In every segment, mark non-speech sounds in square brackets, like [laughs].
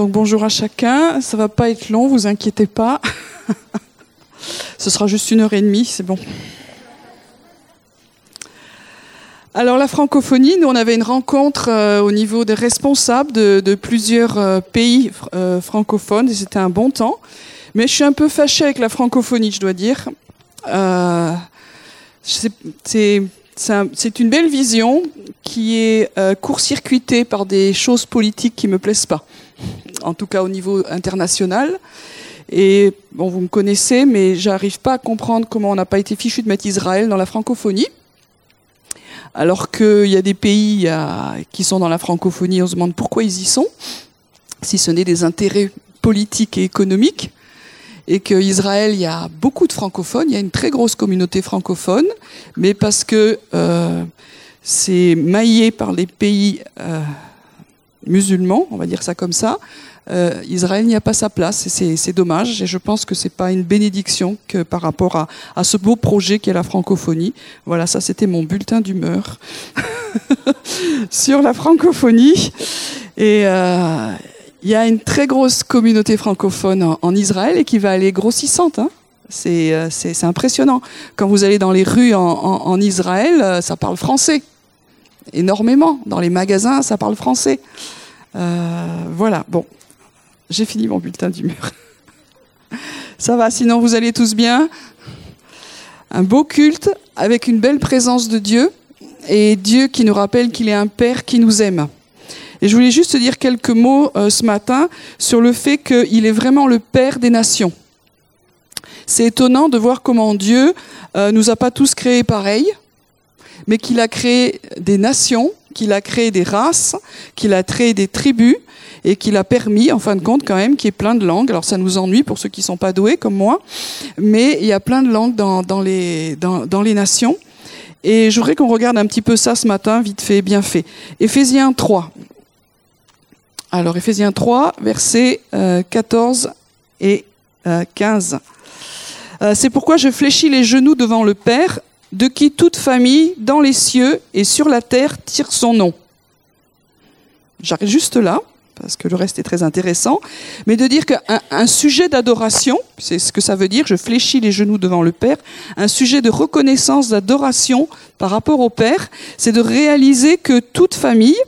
Donc bonjour à chacun. Ça va pas être long, vous inquiétez pas. [laughs] Ce sera juste une heure et demie, c'est bon. Alors la francophonie, nous on avait une rencontre euh, au niveau des responsables de, plusieurs euh, pays euh, francophones et c'était un bon temps. Mais je suis un peu fâchée avec la francophonie, je dois dire. c'est c'est une belle vision qui est euh, court-circuitée par des choses politiques qui me plaisent pas, en tout cas au niveau international. Et bon, vous me connaissez, mais j'arrive pas à comprendre comment on n'a pas été fichu de mettre Israël dans la francophonie. Alors qu'il y a des pays qui sont dans la francophonie, on se demande pourquoi ils y sont, si ce n'est des intérêts politiques et économiques et qu'Israël, il y a beaucoup de francophones, il y a une très grosse communauté francophone, mais parce que euh, c'est maillé par les pays euh, musulmans, on va dire ça comme ça, euh, Israël n'y a pas sa place et c'est dommage et je pense que c'est pas une bénédiction que par rapport à, ce beau projet qu'est la francophonie. Voilà, ça c'était mon bulletin d'humeur [laughs] sur la francophonie et il y a une très grosse communauté francophone en, Israël et qui va aller grossissante. Hein. Euh, c'est impressionnant. Quand vous allez dans les rues en, Israël, euh, ça parle français. Énormément. Dans les magasins, ça parle français. Euh, voilà, bon. J'ai fini mon bulletin d'humeur. [laughs] ça va, sinon vous allez tous bien? Un beau culte avec une belle présence de Dieu et Dieu qui nous rappelle qu'il est un Père qui nous aime. Et je voulais juste dire quelques mots euh, ce matin sur le fait qu'il est vraiment le Père des nations. C'est étonnant de voir comment Dieu euh, nous a pas tous créés pareils, mais qu'il a créé des nations, qu'il a créé des races, qu'il a créé des tribus, et qu'il a permis, en fin de compte, quand même, qu'il y ait plein de langues. Alors ça nous ennuie pour ceux qui sont pas doués comme moi, mais il y a plein de langues dans, dans les, dans, dans les nations. Et je voudrais qu'on regarde un petit peu ça ce matin, vite fait, bien fait. Éphésiens 3. Alors, Ephésiens 3, versets 14 euh, et 15. Euh, euh, c'est pourquoi je fléchis les genoux devant le Père, de qui toute famille dans les cieux et sur la terre tire son nom. J'arrête juste là, parce que le reste est très intéressant, mais de dire qu'un sujet d'adoration, c'est ce que ça veut dire, je fléchis les genoux devant le Père, un sujet de reconnaissance, d'adoration par rapport au Père, c'est de réaliser que toute famille,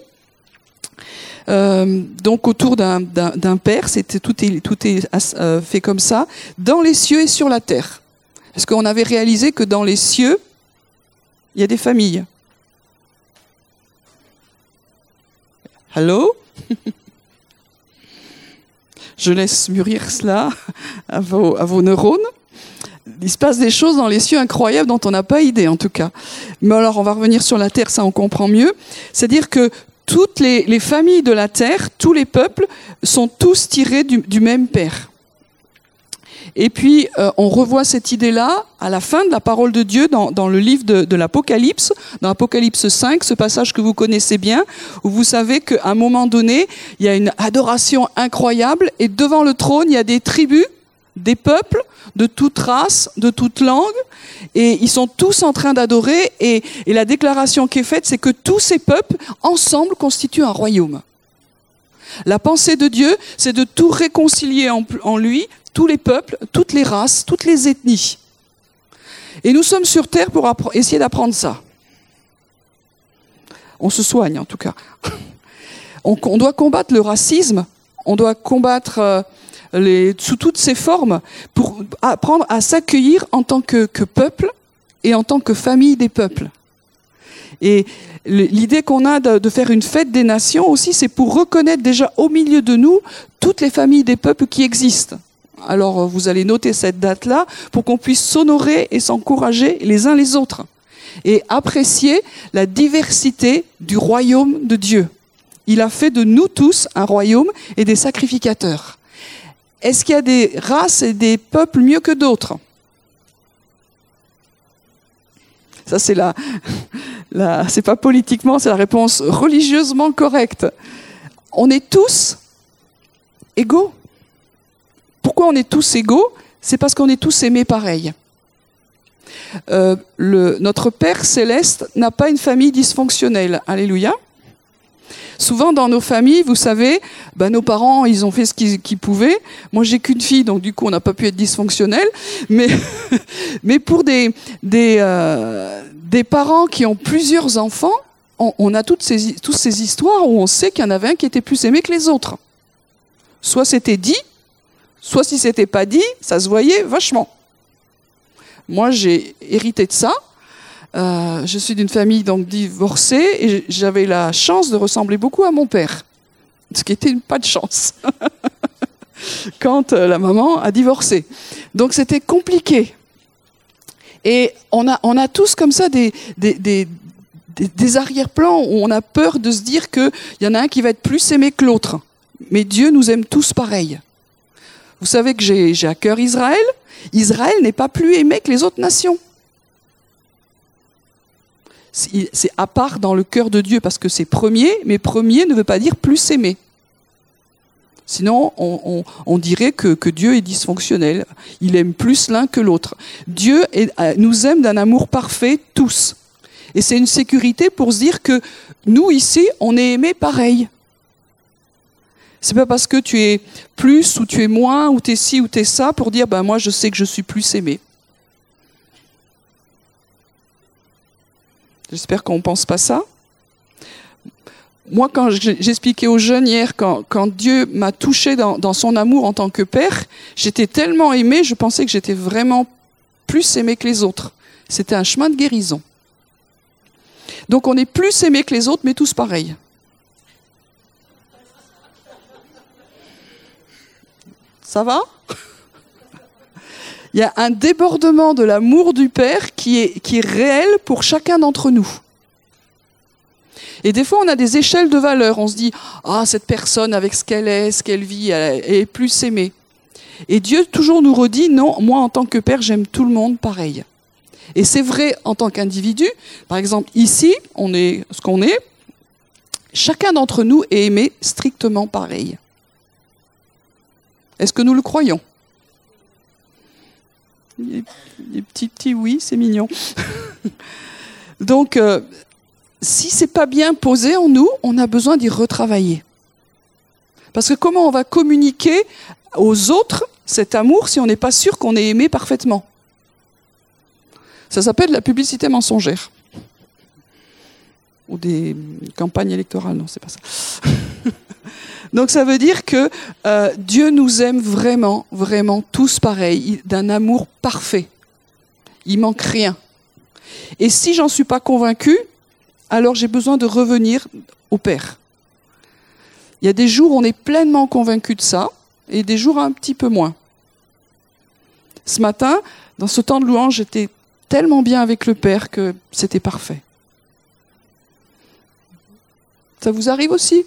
euh, donc autour d'un père, c'était tout est, tout est euh, fait comme ça, dans les cieux et sur la terre. Parce qu'on avait réalisé que dans les cieux, il y a des familles. Allô? [laughs] Je laisse mûrir cela à vos, à vos neurones. Il se passe des choses dans les cieux incroyables dont on n'a pas idée en tout cas. Mais alors on va revenir sur la terre, ça on comprend mieux. C'est-à-dire que toutes les, familles de la terre, tous les peuples sont tous tirés du, même Père. Et puis, euh, on revoit cette idée-là à la fin de la parole de Dieu dans, le livre de, l'Apocalypse, dans Apocalypse 5, ce passage que vous connaissez bien, où vous savez qu'à un moment donné, il y a une adoration incroyable, et devant le trône, il y a des tribus, des peuples de toute race, de toute langue, et ils sont tous en train d'adorer, et, la déclaration qui est faite, c'est que tous ces peuples, ensemble, constituent un royaume. La pensée de Dieu, c'est de tout réconcilier en, lui, tous les peuples, toutes les races, toutes les ethnies. Et nous sommes sur Terre pour essayer d'apprendre ça. On se soigne en tout cas. On, doit combattre le racisme, on doit combattre euh, sous toutes ses formes, pour apprendre à s'accueillir en tant que, peuple et en tant que famille des peuples. Et l'idée qu'on a de, faire une fête des nations aussi, c'est pour reconnaître déjà au milieu de nous toutes les familles des peuples qui existent. Alors vous allez noter cette date-là pour qu'on puisse s'honorer et s'encourager les uns les autres et apprécier la diversité du royaume de Dieu. Il a fait de nous tous un royaume et des sacrificateurs. Est-ce qu'il y a des races et des peuples mieux que d'autres? Ça, c'est [laughs] la, c'est pas politiquement, c'est la réponse religieusement correcte. On est tous égaux. Pourquoi on est tous égaux? C'est parce qu'on est tous aimés pareil. Euh, notre Père céleste n'a pas une famille dysfonctionnelle. Alléluia. Souvent dans nos familles, vous savez, ben, nos parents, ils ont fait ce qu'ils pouvaient. Moi, j'ai qu'une fille, donc du coup, on n'a pas pu être dysfonctionnel. Mais, [laughs] mais pour des, des, euh, des parents qui ont plusieurs enfants, on, on a toutes ces, toutes ces histoires où on sait qu'il y en avait un qui était plus aimé que les autres. Soit c'était dit, soit si c'était pas dit, ça se voyait vachement. Moi, j'ai hérité de ça. Euh, je suis d'une famille donc divorcée et j'avais la chance de ressembler beaucoup à mon père, ce qui était pas de chance [laughs] quand euh, la maman a divorcé. Donc c'était compliqué. Et on a, tous comme ça des, des arrière-plans où on a peur de se dire qu'il y en a un qui va être plus aimé que l'autre. Mais Dieu nous aime tous pareil. Vous savez que j'ai à cœur Israël. Israël n'est pas plus aimé que les autres nations c'est à part dans le cœur de Dieu parce que c'est premier, mais premier ne veut pas dire plus aimé. Sinon, on, dirait que, Dieu est dysfonctionnel. Il aime plus l'un que l'autre. Dieu euh, nous aime d'un amour parfait, tous. Et c'est une sécurité pour se dire que nous, ici, on est aimés pareil. C'est pas parce que tu es plus ou tu es moins ou tu es ci ou tu es ça pour dire ben moi je sais que je suis plus aimé. J'espère qu'on ne pense pas ça. Moi, quand j'expliquais aux jeunes hier, quand, Dieu m'a touché dans, son amour en tant que père, j'étais tellement aimé, je pensais que j'étais vraiment plus aimé que les autres. C'était un chemin de guérison. Donc on est plus aimé que les autres, mais tous pareils. Ça va? Il y a un débordement de l'amour du Père qui est, réel pour chacun d'entre nous. Et des fois, on a des échelles de valeur. On se dit, ah, cette personne, avec ce qu'elle est, ce qu'elle vit, elle est plus aimée. Et Dieu toujours nous redit, non, moi, en tant que Père, j'aime tout le monde pareil. Et c'est vrai en tant qu'individu. Par exemple, ici, on est ce qu'on est. Chacun d'entre nous est aimé strictement pareil. Est-ce que nous le croyons? Les petits petits oui, c'est mignon. [laughs] Donc, euh, si c'est pas bien posé en nous, on a besoin d'y retravailler. Parce que comment on va communiquer aux autres cet amour si on n'est pas sûr qu'on est aimé parfaitement? Ça s'appelle la publicité mensongère. Ou des campagnes électorales, non, c'est pas ça. [laughs] Donc ça veut dire que euh, Dieu nous aime vraiment, vraiment tous pareils, d'un amour parfait. Il manque rien. Et si j'en suis pas convaincu, alors j'ai besoin de revenir au Père. Il y a des jours où on est pleinement convaincu de ça, et des jours un petit peu moins. Ce matin, dans ce temps de louange, j'étais tellement bien avec le Père que c'était parfait. Ça vous arrive aussi?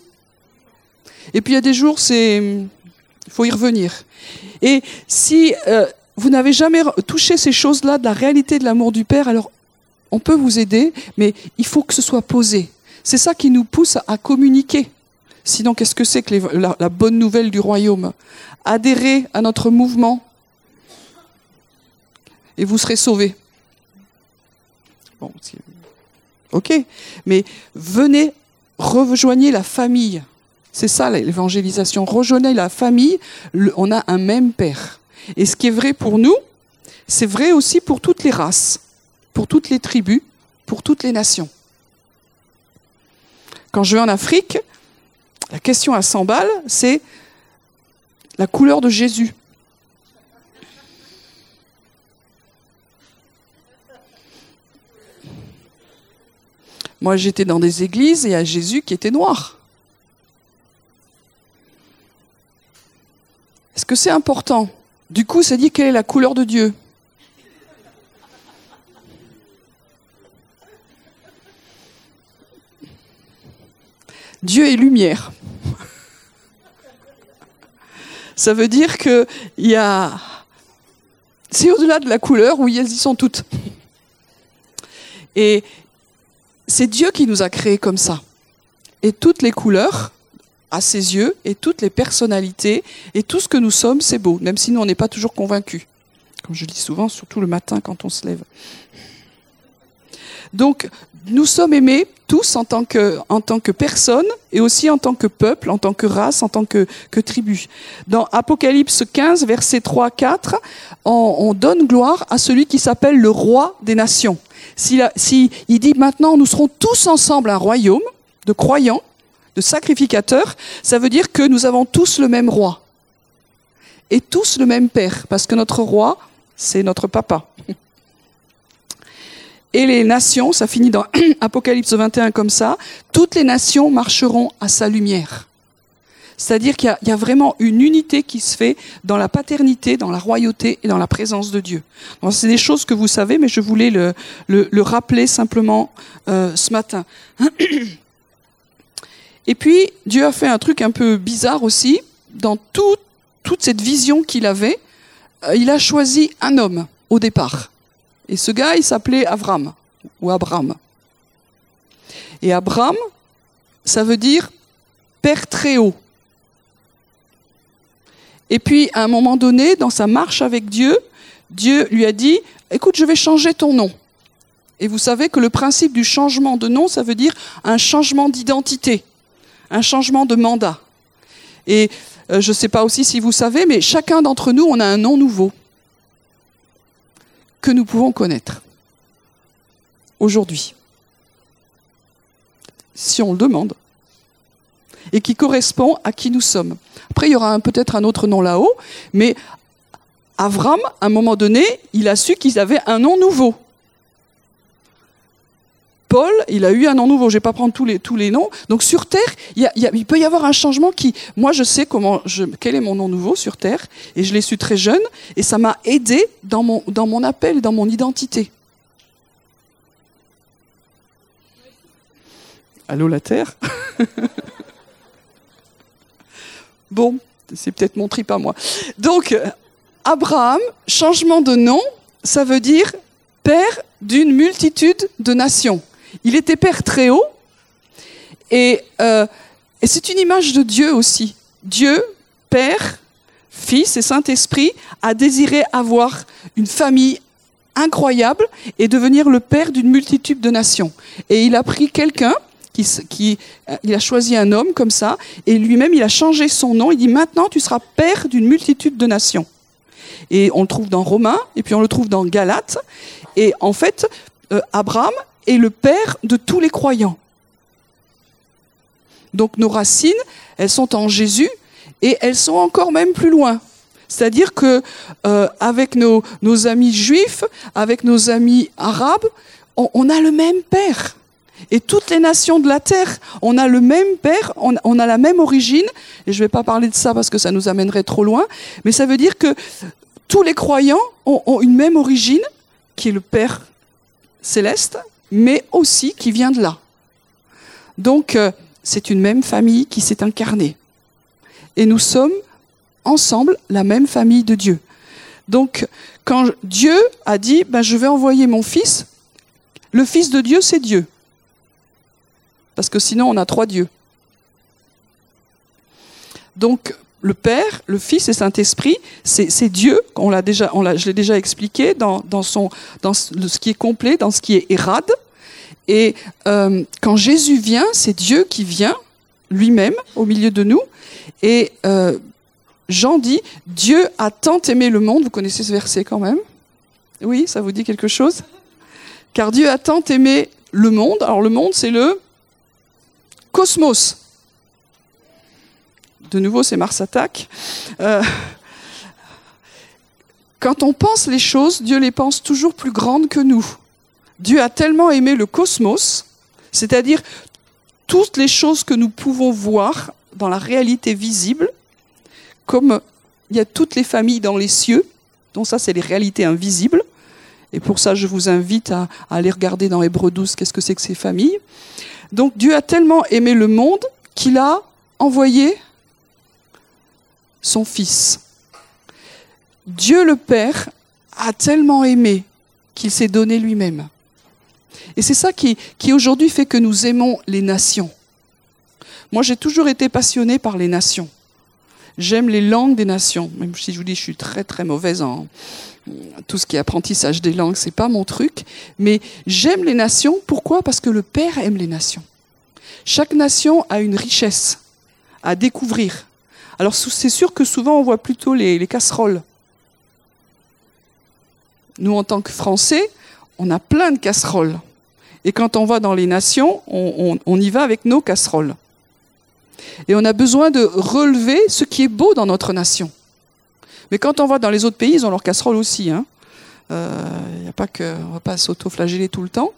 Et puis il y a des jours, c'est, faut y revenir. Et si euh, vous n'avez jamais touché ces choses-là, de la réalité de l'amour du Père, alors on peut vous aider, mais il faut que ce soit posé. C'est ça qui nous pousse à communiquer. Sinon, qu'est-ce que c'est que la, la, bonne nouvelle du royaume? Adhérez à notre mouvement et vous serez sauvés. Bon, ok, mais venez, rejoignez la famille. C'est ça l'évangélisation. Rejoignez la famille, on a un même Père. Et ce qui est vrai pour nous, c'est vrai aussi pour toutes les races, pour toutes les tribus, pour toutes les nations. Quand je vais en Afrique, la question à 100 balles, c'est la couleur de Jésus. Moi, j'étais dans des églises et il y a Jésus qui était noir. Est-ce que c'est important? Du coup, ça dit quelle est la couleur de Dieu? Dieu est lumière. [laughs] Ça veut dire que y a c'est au-delà de la couleur où elles y sont toutes. Et c'est Dieu qui nous a créés comme ça. Et toutes les couleurs à ses yeux et toutes les personnalités et tout ce que nous sommes, c'est beau, même si nous on n'est pas toujours convaincus. Comme je dis souvent, surtout le matin quand on se lève. Donc, nous sommes aimés tous en tant que, en tant que personne et aussi en tant que peuple, en tant que race, en tant que, que tribu. Dans Apocalypse 15, versets 3, 4, on, on donne gloire à celui qui s'appelle le roi des nations. S'il si, il dit maintenant nous serons tous ensemble un royaume de croyants, de sacrificateurs, ça veut dire que nous avons tous le même roi et tous le même père, parce que notre roi, c'est notre papa. Et les nations, ça finit dans [clears throat] Apocalypse 21 comme ça, toutes les nations marcheront à sa lumière. C'est-à-dire qu'il y, a vraiment une unité qui se fait dans la paternité, dans la royauté et dans la présence de Dieu. C'est des choses que vous savez, mais je voulais le, le, rappeler simplement euh, ce matin. [clears throat] Et puis, Dieu a fait un truc un peu bizarre aussi. Dans tout, toute cette vision qu'il avait, euh, il a choisi un homme au départ. Et ce gars, il s'appelait Avram, ou Abraham. Et Abraham, ça veut dire Père très haut. Et puis, à un moment donné, dans sa marche avec Dieu, Dieu lui a dit, écoute, je vais changer ton nom. Et vous savez que le principe du changement de nom, ça veut dire un changement d'identité, un changement de mandat. Et euh, je ne sais pas aussi si vous savez, mais chacun d'entre nous, on a un nom nouveau que nous pouvons connaître aujourd'hui, si on le demande, et qui correspond à qui nous sommes. Après, il y aura peut-être un autre nom là-haut, mais Avram, à un moment donné, il a su qu'ils avaient un nom nouveau. Paul, il a eu un nom nouveau. Je ne vais pas prendre tous les, noms. Donc sur Terre, il, peut y avoir un changement qui... Moi, je sais comment quel est mon nom nouveau sur Terre, et je l'ai su très jeune, et ça m'a aidé dans mon, dans mon appel, dans mon identité. Allô la Terre? [laughs] Bon, c'est peut-être mon trip à moi. Donc, Abraham, changement de nom, ça veut dire père d'une multitude de nations. Il était père très haut, et, euh, et c'est une image de Dieu aussi. Dieu, Père, Fils et Saint-Esprit, a désiré avoir une famille incroyable et devenir le père d'une multitude de nations. Et il a pris quelqu'un qui, euh, il a choisi un homme comme ça, et lui-même, il a changé son nom. Il dit maintenant, tu seras père d'une multitude de nations. Et on le trouve dans Romains, et puis on le trouve dans Galates. Et en fait, euh, Abraham est le père de tous les croyants. Donc nos racines, elles sont en Jésus, et elles sont encore même plus loin. C'est-à-dire que euh, avec nos, amis juifs, avec nos amis arabes, on a le même père. Et toutes les nations de la terre, on a le même père, on, a la même origine. Et je ne vais pas parler de ça parce que ça nous amènerait trop loin. Mais ça veut dire que tous les croyants ont, une même origine, qui est le Père céleste, mais aussi qui vient de là. Donc, euh, c'est une même famille qui s'est incarnée. Et nous sommes ensemble la même famille de Dieu. Donc, quand Dieu a dit, ben, je vais envoyer mon fils, le fils de Dieu, c'est Dieu parce que sinon on a trois dieux. Donc le Père, le Fils et Saint-Esprit, c'est Dieu, on l'a déjà, je l'ai déjà expliqué dans, dans ce qui est complet, dans ce qui est érade. Et euh, quand Jésus vient, c'est Dieu qui vient lui-même au milieu de nous. Et euh, Jean dit, Dieu a tant aimé le monde, vous connaissez ce verset quand même? Oui, ça vous dit quelque chose? Car Dieu a tant aimé le monde, alors le monde c'est le cosmos. De nouveau, c'est Mars attaque. Euh, quand on pense les choses, Dieu les pense toujours plus grandes que nous. Dieu a tellement aimé le cosmos, c'est-à-dire toutes les choses que nous pouvons voir dans la réalité visible, comme il y a toutes les familles dans les cieux, donc ça c'est les réalités invisibles, et pour ça je vous invite à, aller regarder dans Hébreu 12 qu'est-ce que c'est que ces familles. Donc Dieu a tellement aimé le monde qu'il a envoyé son Fils. Dieu le Père a tellement aimé qu'il s'est donné lui-même. Et c'est ça qui, aujourd'hui fait que nous aimons les nations. Moi, j'ai toujours été passionné par les nations. J'aime les langues des nations, même si je vous dis je suis très très mauvaise en, tout ce qui est apprentissage des langues, c'est pas mon truc. Mais j'aime les nations. Pourquoi? Parce que le Père aime les nations. Chaque nation a une richesse à découvrir. Alors c'est sûr que souvent on voit plutôt les, casseroles. Nous, en tant que Français, on a plein de casseroles. Et quand on va dans les nations, on y va avec nos casseroles. Et on a besoin de relever ce qui est beau dans notre nation. Mais quand on va dans les autres pays, ils ont leur casserole aussi. Hein. Euh, a pas que, on ne va pas s'auto-flageller tout le temps.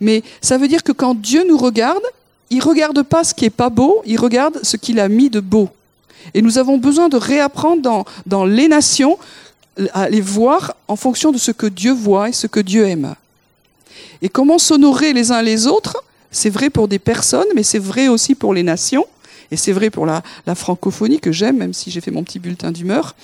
Mais ça veut dire que quand Dieu nous regarde, il ne regarde pas ce qui est pas beau, il regarde ce qu'il a mis de beau. Et nous avons besoin de réapprendre dans les nations à les voir en fonction de ce que Dieu voit et ce que Dieu aime. Et comment s'honorer les uns les autres, c'est vrai pour des personnes, mais c'est vrai aussi pour les nations et c'est vrai pour la, francophonie que j'aime, même si j'ai fait mon petit bulletin d'humeur,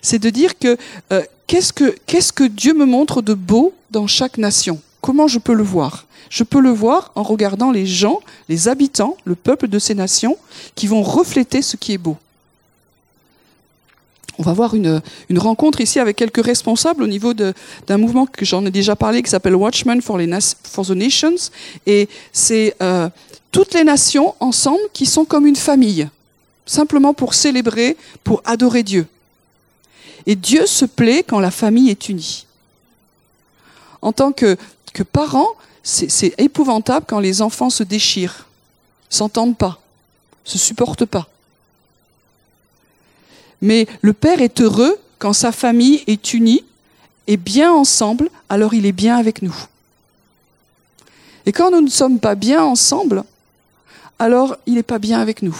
c'est de dire que, euh, que qu'est-ce que Dieu me montre de beau dans chaque nation? Comment je peux le voir? Je peux le voir en regardant les gens, les habitants, le peuple de ces nations, qui vont refléter ce qui est beau. On va voir une, rencontre ici avec quelques responsables au niveau d'un mouvement que j'en ai déjà parlé qui s'appelle Watchmen for the Nations. Et c'est euh, toutes les nations ensemble qui sont comme une famille, simplement pour célébrer, pour adorer Dieu. Et Dieu se plaît quand la famille est unie. En tant que, que parent, c'est épouvantable quand les enfants se déchirent, s'entendent pas, se supportent pas. Mais le Père est heureux quand sa famille est unie et bien ensemble, alors il est bien avec nous. Et quand nous ne sommes pas bien ensemble, alors il n'est pas bien avec nous.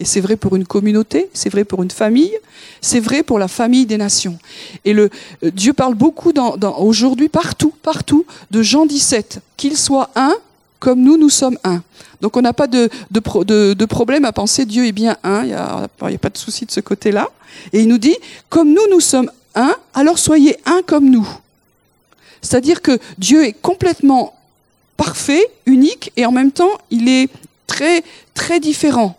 Et c'est vrai pour une communauté, c'est vrai pour une famille, c'est vrai pour la famille des nations. Et le, euh, Dieu parle beaucoup aujourd'hui, partout, partout, de Jean 17, qu'il soit un comme nous, nous sommes un. Donc on n'a pas de, de, problème à penser Dieu est bien un, il n'y a, a, pas de souci de ce côté-là. Et il nous dit, comme nous, nous sommes un, alors soyez un comme nous. C'est-à-dire que Dieu est complètement parfait, unique, et en même temps, il est très, très différent.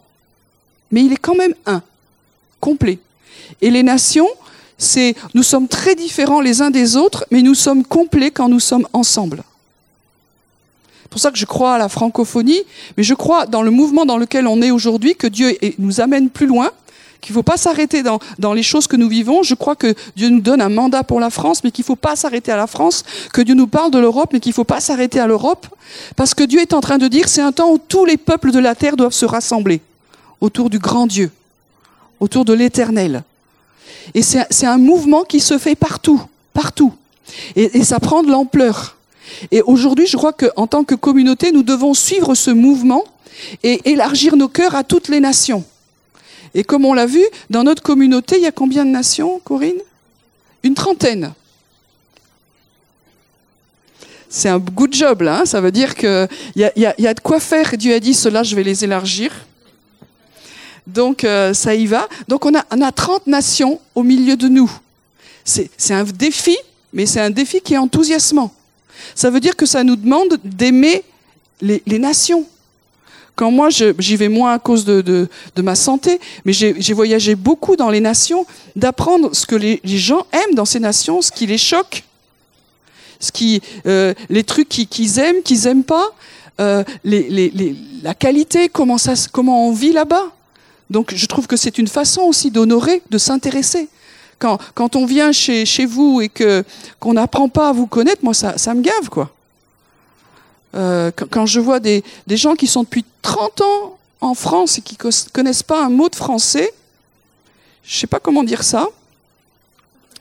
Mais il est quand même un, complet. Et les nations, c'est, nous sommes très différents les uns des autres, mais nous sommes complets quand nous sommes ensemble. C'est pour ça que je crois à la francophonie, mais je crois dans le mouvement dans lequel on est aujourd'hui que Dieu nous amène plus loin qu'il ne faut pas s'arrêter dans, les choses que nous vivons. Je crois que Dieu nous donne un mandat pour la France, mais qu'il ne faut pas s'arrêter à la France, que Dieu nous parle de l'Europe, mais qu'il ne faut pas s'arrêter à l'Europe, parce que Dieu est en train de dire c'est un temps où tous les peuples de la terre doivent se rassembler autour du grand Dieu, autour de l'éternel. Et c'est un mouvement qui se fait partout, partout. Et, et ça prend de l'ampleur. Et aujourd'hui, je crois qu'en tant que communauté, nous devons suivre ce mouvement et élargir nos cœurs à toutes les nations. Et comme on l'a vu, dans notre communauté, il y a combien de nations, Corinne? Une trentaine. C'est un good job, là. Hein. ça veut dire qu'il y a, de quoi faire. Dieu a dit, cela, je vais les élargir. Donc, euh, ça y va. Donc, on a, on a 30 nations au milieu de nous. C'est un défi, mais c'est un défi qui est enthousiasmant. Ça veut dire que ça nous demande d'aimer les, nations. Quand moi, j'y vais moins à cause de, ma santé, mais j'ai voyagé beaucoup dans les nations, d'apprendre ce que les, gens aiment dans ces nations, ce qui les choque, ce qui, euh, les trucs qu'ils aiment, qu'ils aiment pas, euh, la qualité, comment on vit là-bas. Donc je trouve que c'est une façon aussi d'honorer, de s'intéresser. Quand, quand on vient chez, chez vous et que qu'on n'apprend pas à vous connaître, moi ça, ça me gave quoi. Euh, quand je vois des, des, gens qui sont depuis 30 ans en France et qui connaissent pas un mot de français, je sais pas comment dire ça,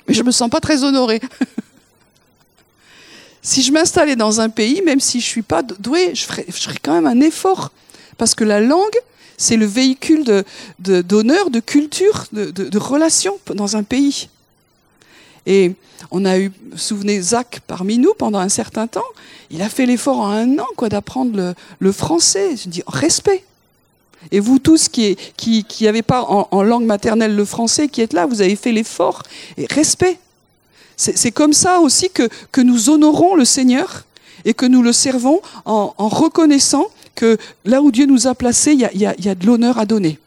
mais je me sens pas très honorée. [laughs] si je m'installais dans un pays, même si je suis pas douée, je ferais, je ferais quand même un effort. Parce que la langue, c'est le véhicule d'honneur, de, culture, de, de, de relation dans un pays. Et on a eu, souvenez, Zach parmi nous pendant un certain temps. Il a fait l'effort en un an, quoi, d'apprendre le, français. Je dis, respect. Et vous tous qui qui, qui n'avez pas en, langue maternelle le français, qui êtes là, vous avez fait l'effort. Et respect. C'est comme ça aussi que, nous honorons le Seigneur et que nous le servons en reconnaissant que là où Dieu nous a placés, il y a, de l'honneur à donner.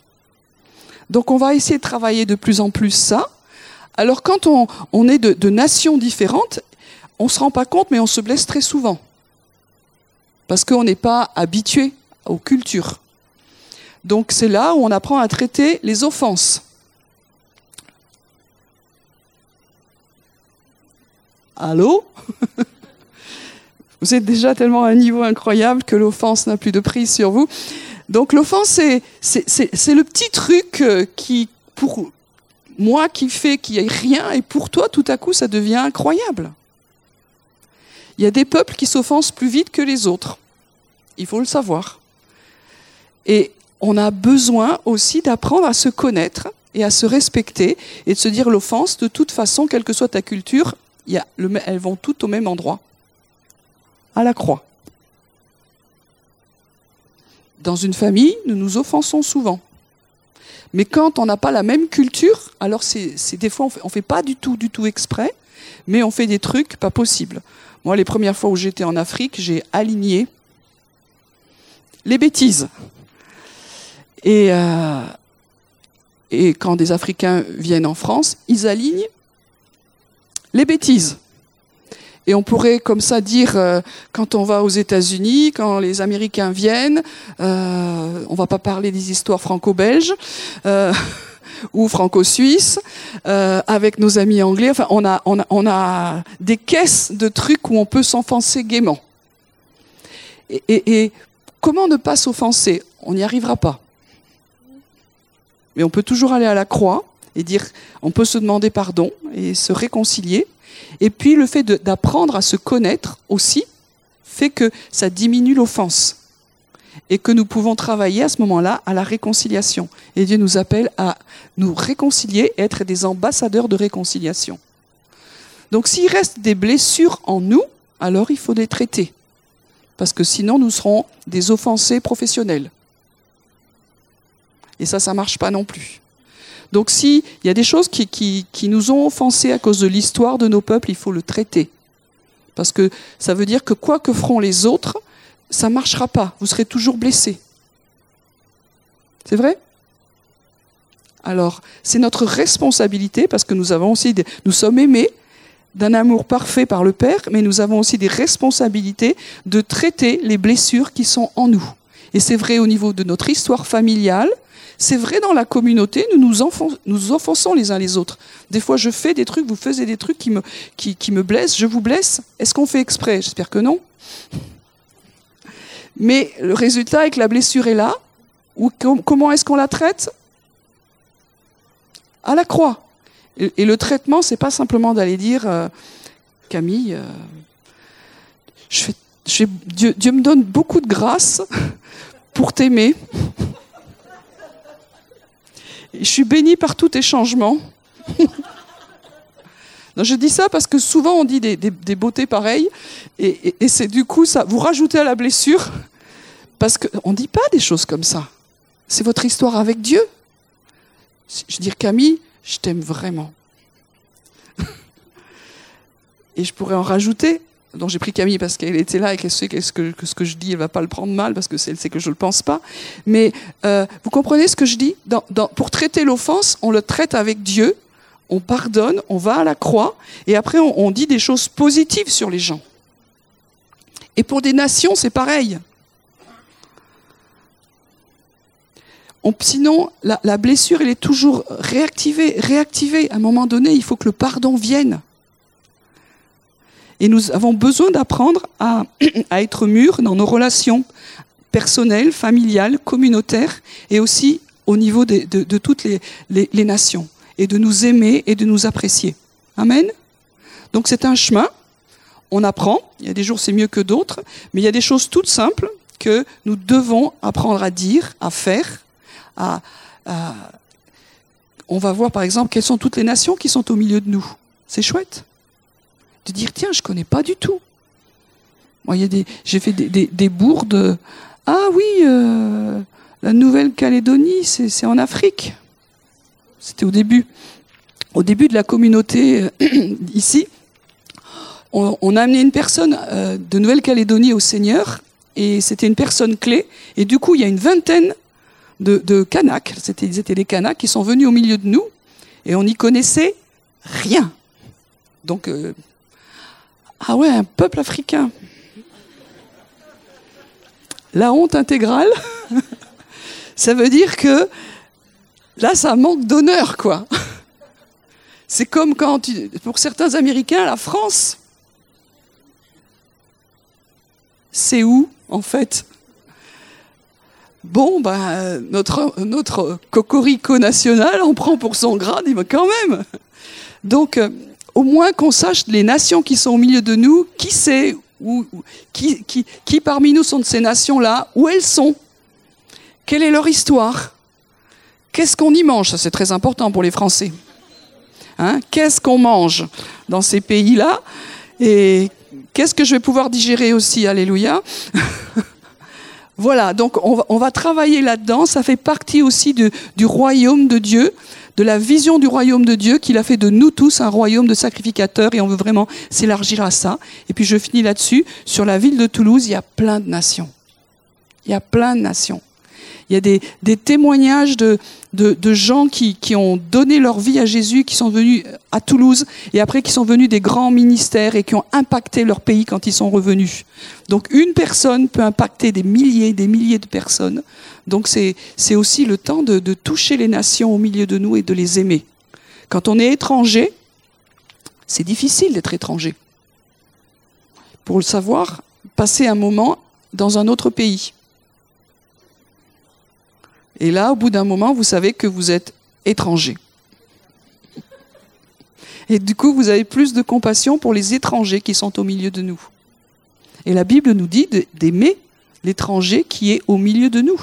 Donc on va essayer de travailler de plus en plus ça Alors quand on, est de, de, nations différentes, on ne se rend pas compte, mais on se blesse très souvent. Parce qu'on n'est pas habitué aux cultures. Donc c'est là où on apprend à traiter les offenses. Allô? [laughs] Vous êtes déjà tellement à un niveau incroyable que l'offense n'a plus de prise sur vous. Donc l'offense, c'est le petit truc euh, qui, pour moi, qui fait qu'il n'y ait rien, et pour toi, tout à coup, ça devient incroyable. Il y a des peuples qui s'offensent plus vite que les autres. Il faut le savoir. Et on a besoin aussi d'apprendre à se connaître et à se respecter et de se dire l'offense, de toute façon, quelle que soit ta culture, elles vont toutes au même endroit, à la croix. Dans une famille, nous nous offensons souvent. Mais quand on n'a pas la même culture, alors c'est des fois on fait, fait pas du tout, du tout exprès, mais on fait des trucs pas possibles. Moi, les premières fois où j'étais en Afrique, j'ai aligné les bêtises. Et, euh, et quand des Africains viennent en France, ils alignent les bêtises. Et on pourrait comme ça dire, euh, quand on va aux États-Unis, quand les Américains viennent, euh, on va pas parler des histoires franco-belges euh, [laughs] ou franco-suisses, euh, avec nos amis anglais. Enfin, on a, on, a, des caisses de trucs où on peut s'enfoncer gaiement. Et, et comment ne pas s'offenser? On n'y arrivera pas. Mais on peut toujours aller à la croix et dire, on peut se demander pardon et se réconcilier. Et puis le fait d'apprendre à se connaître aussi fait que ça diminue l'offense et que nous pouvons travailler à ce moment-là à la réconciliation. Et Dieu nous appelle à nous réconcilier être des ambassadeurs de réconciliation. Donc s'il reste des blessures en nous, alors il faut les traiter. Parce que sinon nous serons des offensés professionnels. Et ça, ça marche pas non plus. Donc s'il y a des choses qui, nous ont offensés à cause de l'histoire de nos peuples, il faut le traiter. Parce que ça veut dire que quoi que feront les autres, ça ne marchera pas. Vous serez toujours blessés. C'est vrai? Alors, c'est notre responsabilité parce que nous avons aussi nous sommes aimés d'un amour parfait par le Père, mais nous avons aussi des responsabilités de traiter les blessures qui sont en nous. Et c'est vrai au niveau de notre histoire familiale, c'est vrai dans la communauté, nous nous, offensons les uns les autres. Des fois, je fais des trucs, vous faites des trucs qui me, blessent, je vous blesse. Est-ce qu'on fait exprès? J'espère que non. Mais le résultat est que la blessure est là. Comment est-ce qu'on la traite? À la croix. Et, le traitement, c'est pas simplement d'aller dire euh, Camille, euh, Dieu me donne beaucoup de grâce pour t'aimer je suis bénie par tous tes changements. [laughs] je dis ça parce que souvent on dit des, beautés pareilles, et, c'est du coup ça, vous rajoutez à la blessure, parce qu'on ne dit pas des choses comme ça. C'est votre histoire avec Dieu. Je dis Camille, je t'aime vraiment. [laughs] et je pourrais en rajouter, dont j'ai pris Camille parce qu'elle était là et qu'elle sait que ce que, je dis, elle va pas le prendre mal parce que elle sait que je le pense pas. Mais euh, vous comprenez ce que je dis? Pour traiter l'offense, on le traite avec Dieu, on pardonne, on va à la croix et après on, on dit des choses positives sur les gens. Et pour des nations, c'est pareil. On, sinon, la, la blessure, elle est toujours réactivée, réactivée. À un moment donné, il faut que le pardon vienne. Et nous avons besoin d'apprendre [clears throat] à, être mûrs dans nos relations personnelles, familiales, communautaires et aussi au niveau de, toutes les, les, nations et de nous aimer et de nous apprécier. Amen. Donc c'est un chemin. On apprend. Il y a des jours c'est mieux que d'autres, mais il y a des choses toutes simples que nous devons apprendre à dire, à faire. À, On va voir par exemple quelles sont toutes les nations qui sont au milieu de nous. C'est chouette de dire tiens, je connais pas du tout. Moi, j'ai fait des, des, bourdes. Ah oui, euh, la Nouvelle-Calédonie, c'est en Afrique. C'était au début. Au début de la communauté euh, [clears throat] ici, on, a amené une personne euh, de Nouvelle-Calédonie au Seigneur, et c'était une personne clé. Et du coup, il y a une vingtaine de, de Kanaks, c'était, ils étaient les Kanaks, qui sont venus au milieu de nous, et on n'y connaissait rien. Donc, ah ouais, un peuple africain. La honte intégrale, [laughs] ça veut dire que là, ça manque d'honneur, quoi. C'est comme quand, pour certains Américains, la France, c'est où, en fait? Bon, ben, notre, notre cocorico national, on prend pour son grade, mais quand même. Donc, euh, au moins qu'on sache les nations qui sont au milieu de nous, qui c'est, qui, parmi nous sont de ces nations-là, où elles sont, quelle est leur histoire, qu'est-ce qu'on y mange, ça c'est très important pour les Français. Hein? Qu'est-ce qu'on mange dans ces pays-là? Et qu'est-ce que je vais pouvoir digérer aussi, alléluia. [laughs] voilà, donc on va, travailler là-dedans, ça fait partie aussi du royaume de Dieu de la vision du royaume de Dieu qu'il a fait de nous tous un royaume de sacrificateurs et on veut vraiment s'élargir à ça. Et puis je finis là-dessus. Sur la ville de Toulouse, il y a plein de nations. Il y a plein de nations. Il y a des, témoignages de, gens qui, qui, ont donné leur vie à Jésus, qui sont venus à Toulouse et après qui sont venus des grands ministères et qui ont impacté leur pays quand ils sont revenus. Donc une personne peut impacter des milliers, des milliers de personnes. Donc c'est aussi le temps de, de toucher les nations au milieu de nous et de les aimer. Quand on est étranger, c'est difficile d'être étranger. Pour le savoir, passer un moment dans un autre pays. Et là, au bout d'un moment, vous savez que vous êtes étranger. Et du coup, vous avez plus de compassion pour les étrangers qui sont au milieu de nous. Et la Bible nous dit d'aimer l'étranger qui est au milieu de nous.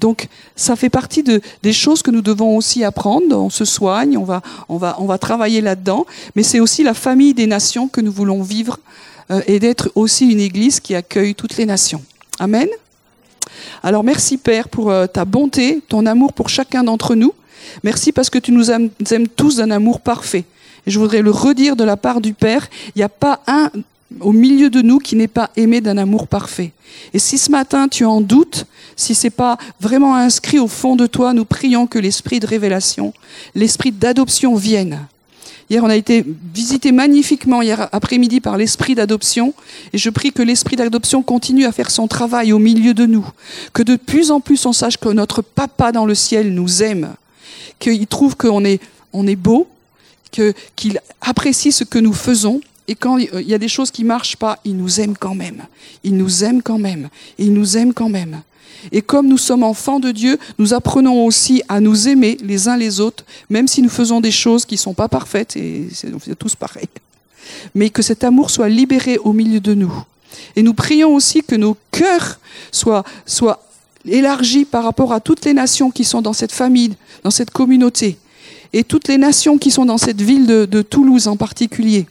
Donc, ça fait partie de, des choses que nous devons aussi apprendre. On se soigne, on va travailler là-dedans. Mais c'est aussi la famille des nations que nous voulons vivre euh, et d'être aussi une église qui accueille toutes les nations. Amen. Alors merci Père pour euh, ta bonté, ton amour pour chacun d'entre nous. Merci parce que tu nous aimes, tous d'un amour parfait. Et je voudrais le redire de la part du Père, il n'y a pas un au milieu de nous qui n'est pas aimé d'un amour parfait. Et si ce matin tu en doutes, si c'est pas vraiment inscrit au fond de toi, nous prions que l'esprit de révélation, l'esprit d'adoption vienne Hier, on a été visité magnifiquement hier après-midi par l'esprit d'adoption. Et je prie que l'esprit d'adoption continue à faire son travail au milieu de nous. Que de plus en plus on sache que notre papa dans le ciel nous aime. Qu'il trouve qu'on est, on est beau. Qu'il apprécie ce que nous faisons. Et quand il y a des choses qui marchent pas, il nous aime quand même. Il nous aime quand même. Il nous aime quand même. Et comme nous sommes enfants de Dieu, nous apprenons aussi à nous aimer les uns les autres, même si nous faisons des choses qui ne sont pas parfaites, et c'est tous pareils. Mais que cet amour soit libéré au milieu de nous. Et nous prions aussi que nos cœurs soient, élargis par rapport à toutes les nations qui sont dans cette famille, dans cette communauté, et toutes les nations qui sont dans cette ville de Toulouse en particulier.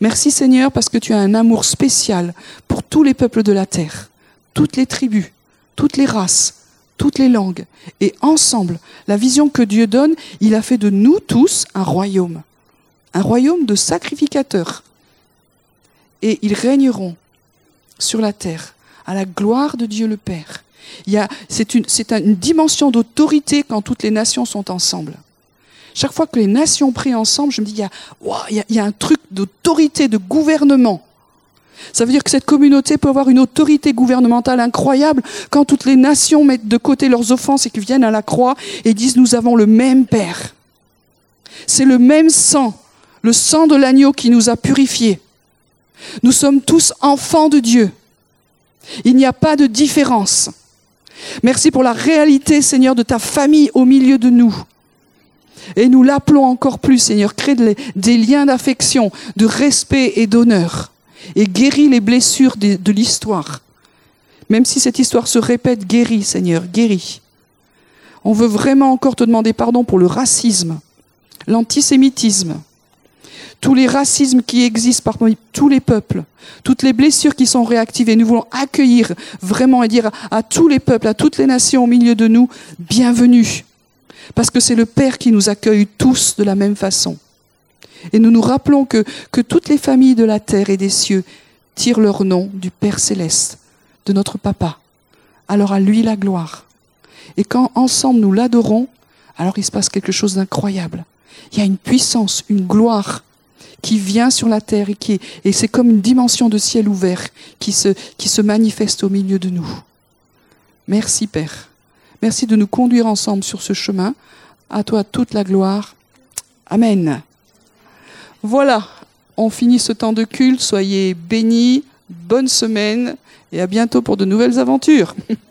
Merci Seigneur parce que tu as un amour spécial pour tous les peuples de la terre, toutes les tribus, toutes les races, toutes les langues. Et ensemble, la vision que Dieu donne, il a fait de nous tous un royaume. Un royaume de sacrificateurs. Et ils régneront sur la terre à la gloire de Dieu le Père. C'est une, une dimension d'autorité quand toutes les nations sont ensemble. Chaque fois que les nations prient ensemble, je me dis, il y a, il y a un truc d'autorité, de gouvernement. Ça veut dire que cette communauté peut avoir une autorité gouvernementale incroyable quand toutes les nations mettent de côté leurs offenses et qu'ils viennent à la croix et disent nous avons le même Père. C'est le même sang, le sang de l'agneau qui nous a purifiés. Nous sommes tous enfants de Dieu. Il n'y a pas de différence. Merci pour la réalité, Seigneur, de ta famille au milieu de nous. Et nous l'appelons encore plus, Seigneur, crée des liens d'affection, de respect et d'honneur et guéris les blessures de, l'histoire. Même si cette histoire se répète, guéris, Seigneur, guéris. On veut vraiment encore te demander pardon pour le racisme, l'antisémitisme, tous les racismes qui existent parmi tous les peuples, toutes les blessures qui sont réactivées. Nous voulons accueillir vraiment et dire à tous les peuples, à toutes les nations au milieu de nous, bienvenue. Parce que c'est le Père qui nous accueille tous de la même façon. Et nous nous rappelons que, que toutes les familles de la terre et des cieux tirent leur nom du Père céleste, de notre Papa. Alors à lui la gloire. Et quand ensemble nous l'adorons, alors il se passe quelque chose d'incroyable. il y a une puissance, une gloire qui vient sur la terre et qui et c'est comme une dimension de ciel ouvert qui se, qui se manifeste au milieu de nous. Merci Père. Merci de nous conduire ensemble sur ce chemin. À toi toute la gloire. Amen. Voilà, on finit ce temps de culte. Soyez bénis, bonne semaine et à bientôt pour de nouvelles aventures. [laughs]